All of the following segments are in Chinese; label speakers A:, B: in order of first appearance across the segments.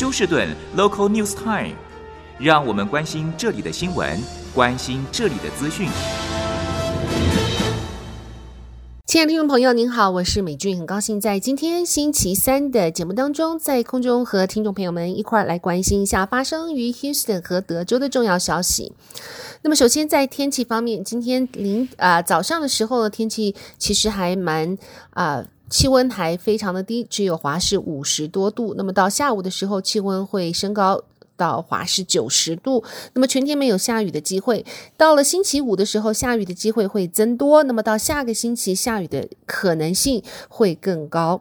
A: 休士顿 Local News Time，让我们关心这里的新闻，关心这里的资讯。
B: 亲爱的听众朋友，您好，我是美俊，很高兴在今天星期三的节目当中，在空中和听众朋友们一块来关心一下发生于 Houston 和德州的重要消息。那么，首先在天气方面，今天零啊、早上的时候天气其实还蛮啊、气温还非常的低，只有华氏五十多度。那么到下午的时候，气温会升高。到华氏九十度，那么全天没有下雨的机会。到了星期五的时候，下雨的机会会增多。那么到下个星期，下雨的可能性会更高。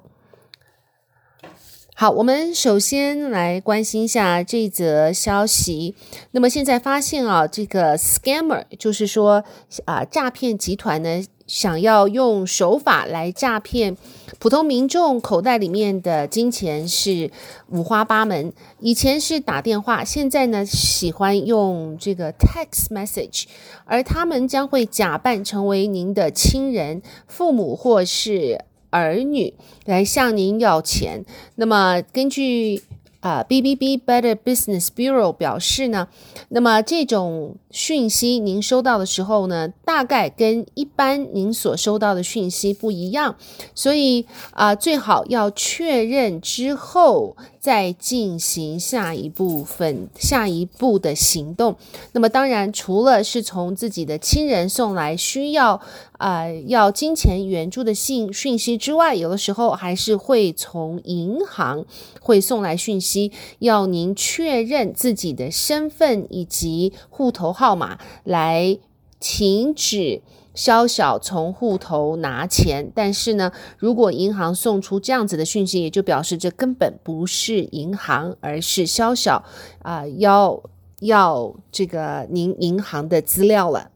B: 好，我们首先来关心一下这则消息。那么现在发现啊，这个 scammer 就是说啊，诈骗集团呢，想要用手法来诈骗普通民众口袋里面的金钱是五花八门。以前是打电话，现在呢喜欢用这个 text message，而他们将会假扮成为您的亲人、父母或是儿女来向您要钱。那么根据啊，BBB Better Business Bureau 表示呢，那么这种讯息您收到的时候呢，大概跟一般您所收到的讯息不一样，所以啊，最好要确认之后再进行下一部分下一步的行动。那么当然，除了是从自己的亲人送来需要啊要金钱援助的信讯息之外，有的时候还是会从银行会送来讯息。要您确认自己的身份以及户头号码，来停止宵小从户头拿钱。但是呢，如果银行送出这样子的讯息，也就表示这根本不是银行，而是宵小啊，要要这个您银行的资料了。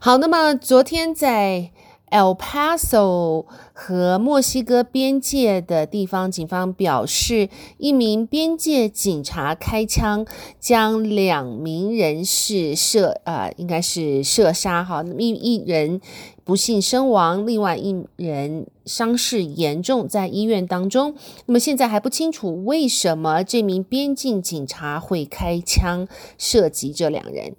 B: 好，那么昨天在 El Paso 和墨西哥边界的地方，警方表示，一名边界警察开枪将两名人士射，呃，应该是射杀哈，一一人不幸身亡，另外一人伤势严重，在医院当中。那么现在还不清楚为什么这名边境警察会开枪射击这两人。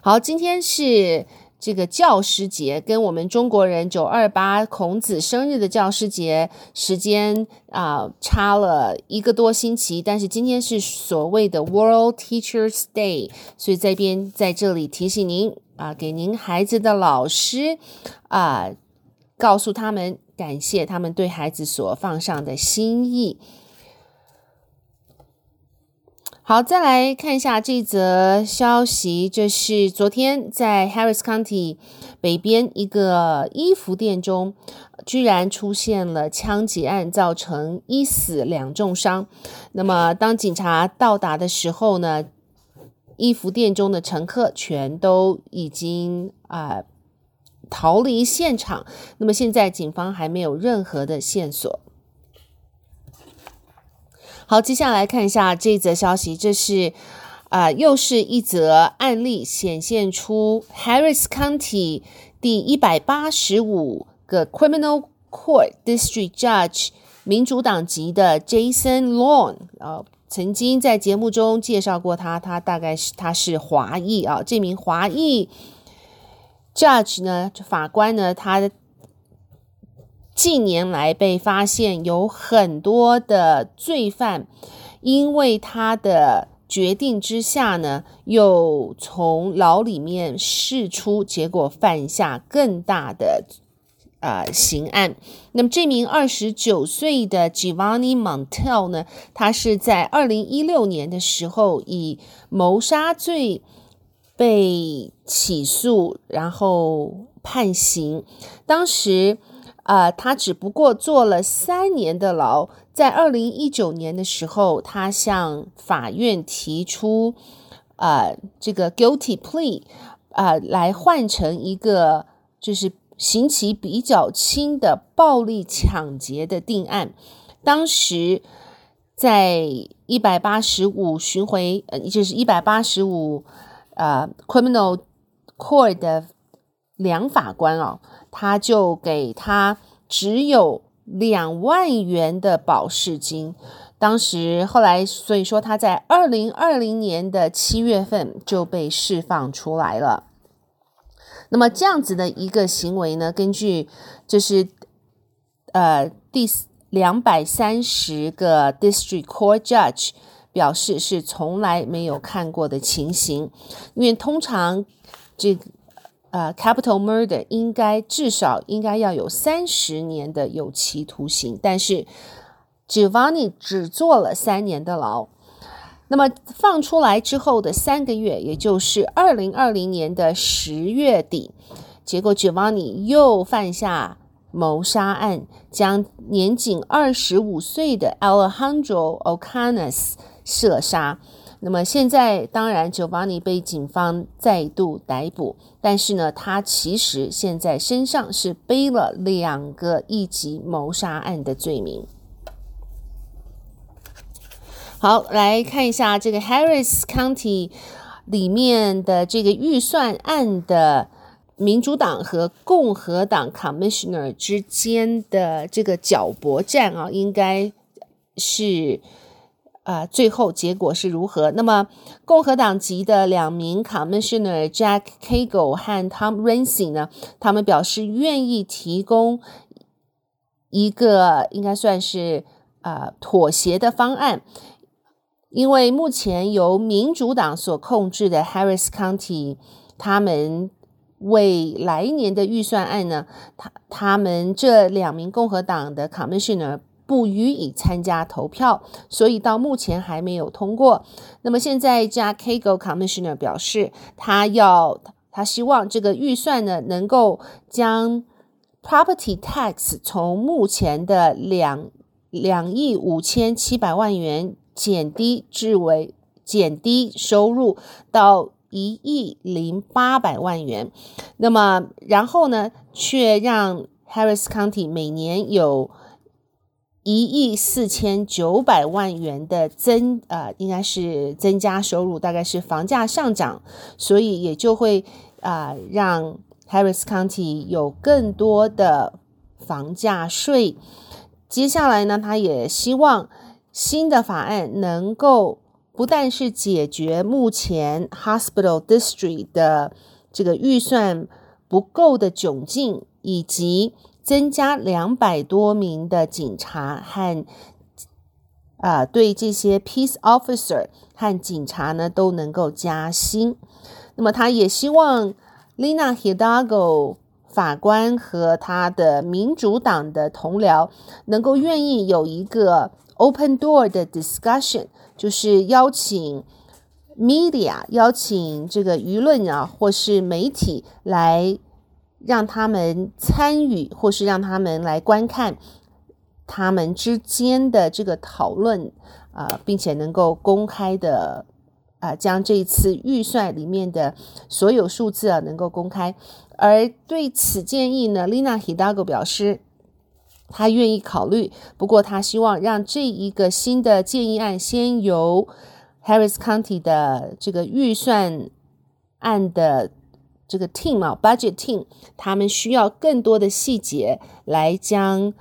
B: 好，今天是。这个教师节跟我们中国人九二八孔子生日的教师节时间啊、差了一个多星期，但是今天是所谓的 World Teachers Day，所以这边在这里提醒您啊、给您孩子的老师啊、告诉他们感谢他们对孩子所放上的心意。好，再来看一下这则消息。这是昨天在 Harris County 北边一个衣服店中，居然出现了枪击案，造成一死两重伤。那么，当警察到达的时候呢，衣服店中的乘客全都已经啊、逃离现场。那么，现在警方还没有任何的线索。好，接下来看一下这则消息，这是啊、又是一则案例，显现出 Harris County 第一百八十五个 Criminal Court District Judge 民主党籍的 Jason Long 啊、曾经在节目中介绍过他，他大概是他是华裔啊，这名华裔 Judge 呢，法官呢，他。近年来被发现有很多的罪犯，因为他的决定之下呢，又从牢里面释出，结果犯下更大的呃刑案。那么这名二十九岁的 Giovanni Montel 呢，他是在二零一六年的时候以谋杀罪被起诉，然后判刑，当时。呃，他只不过坐了三年的牢。在二零一九年的时候，他向法院提出，呃，这个 guilty plea，呃，来换成一个就是刑期比较轻的暴力抢劫的定案。当时在一百八十五巡回，呃，就是一百八十五，呃，criminal court 的两法官哦。他就给他只有两万元的保释金。当时后来，所以说他在二零二零年的七月份就被释放出来了。那么这样子的一个行为呢，根据就是呃第两百三十个 District Court Judge 表示是从来没有看过的情形，因为通常这呃 Capital Murder 应该至少应该要有三十年的有期徒刑，但是 Giovanni 只坐了三年的牢。那么放出来之后的三个月，也就是二零二零年的十月底，结果 Giovanni 又犯下谋杀案，将年仅二十五岁的 Alejandro Ocañas 射杀。那么现在当然 Giovanni 被警方再度逮捕，但是呢，他其实现在身上是背了两个一级谋杀案的罪名。好，来看一下这个 Harris County 里面的这个预算案的民主党和共和党 Commissioner 之间的这个角搏战啊，应该是、呃，最后结果是如何？那么共和党籍的两名 Commissioner Jack Cagle 和 Tom Renzi 呢，他们表示愿意提供一个应该算是啊、呃、妥协的方案。因为目前由民主党所控制的 Harris County，他们为来年的预算案呢，他他们这两名共和党的 Commissioner 不予以参加投票，所以到目前还没有通过。那么现在加 Kago Commissioner 表示，他要他希望这个预算呢，能够将 Property Tax 从目前的两两亿五千七百万元。减低至为减低收入到一亿零八百万元，那么然后呢，却让 Harris County 每年有一亿四千九百万元的增呃，应该是增加收入，大概是房价上涨，所以也就会啊、让 Harris County 有更多的房价税。接下来呢，他也希望。新的法案能够不但是解决目前 Hospital District 的这个预算不够的窘境，以及增加两百多名的警察和啊、对这些 Peace Officer 和警察呢都能够加薪。那么他也希望 Lina Hidalgo 法官和他的民主党的同僚能够愿意有一个。Open door 的 discussion 就是邀请 media，邀请这个舆论啊，或是媒体来让他们参与，或是让他们来观看他们之间的这个讨论啊、并且能够公开的啊、将这一次预算里面的所有数字啊能够公开。而对此建议呢，Lina Hidalgo 表示。他愿意考虑，不过他希望让这一个新的建议案先由 Harris County 的这个预算案的这个 team 啊，budget team，他们需要更多的细节来将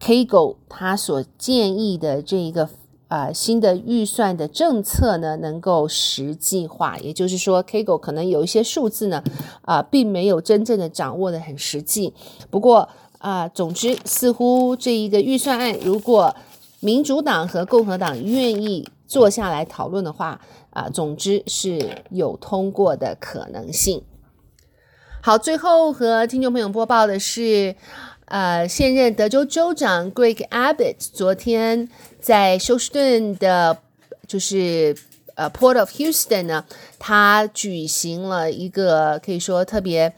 B: Cagle 他所建议的这一个啊、呃、新的预算的政策呢，能够实际化。也就是说，Cagle 可能有一些数字呢，啊、并没有真正的掌握的很实际。不过，啊，总之，似乎这一个预算案，如果民主党和共和党愿意坐下来讨论的话，啊，总之是有通过的可能性。好，最后和听众朋友播报的是，呃，现任德州州长 Greg Abbott 昨天在休斯顿的，就是呃 Port of Houston 呢，他举行了一个可以说特别。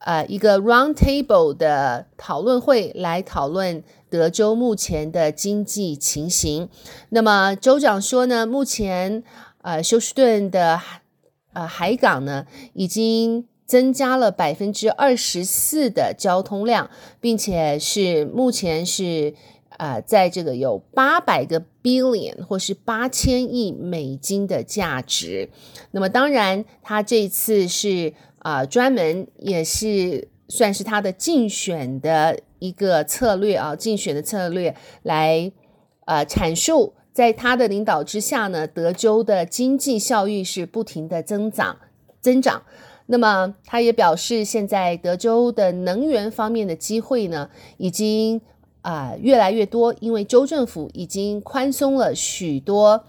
B: 呃，一个 round table 的讨论会来讨论德州目前的经济情形。那么州长说呢，目前呃休斯顿的呃海港呢已经增加了百分之二十四的交通量，并且是目前是呃在这个有八百个 billion 或是八千亿美金的价值。那么当然，他这次是。啊、呃，专门也是算是他的竞选的一个策略啊，竞选的策略来呃阐述，在他的领导之下呢，德州的经济效益是不停的增长增长。那么他也表示，现在德州的能源方面的机会呢，已经啊、越来越多，因为州政府已经宽松了许多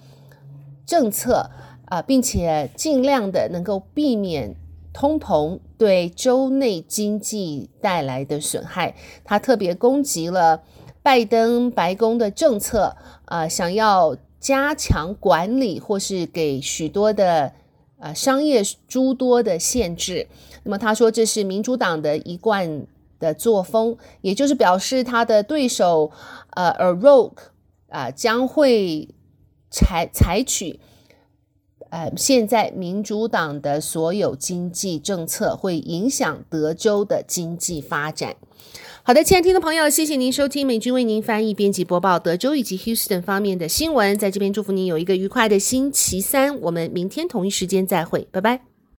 B: 政策啊、并且尽量的能够避免。通膨对州内经济带来的损害，他特别攻击了拜登白宫的政策，啊、呃，想要加强管理或是给许多的呃商业诸多的限制。那么他说这是民主党的一贯的作风，也就是表示他的对手呃 O'Rourke 啊、将会采采取。呃，现在民主党的所有经济政策会影响德州的经济发展。好的，亲爱的听众朋友，谢谢您收听美军为您翻译、编辑、播报德州以及 Houston 方面的新闻。在这边祝福您有一个愉快的星期三。我们明天同一时间再会，拜拜。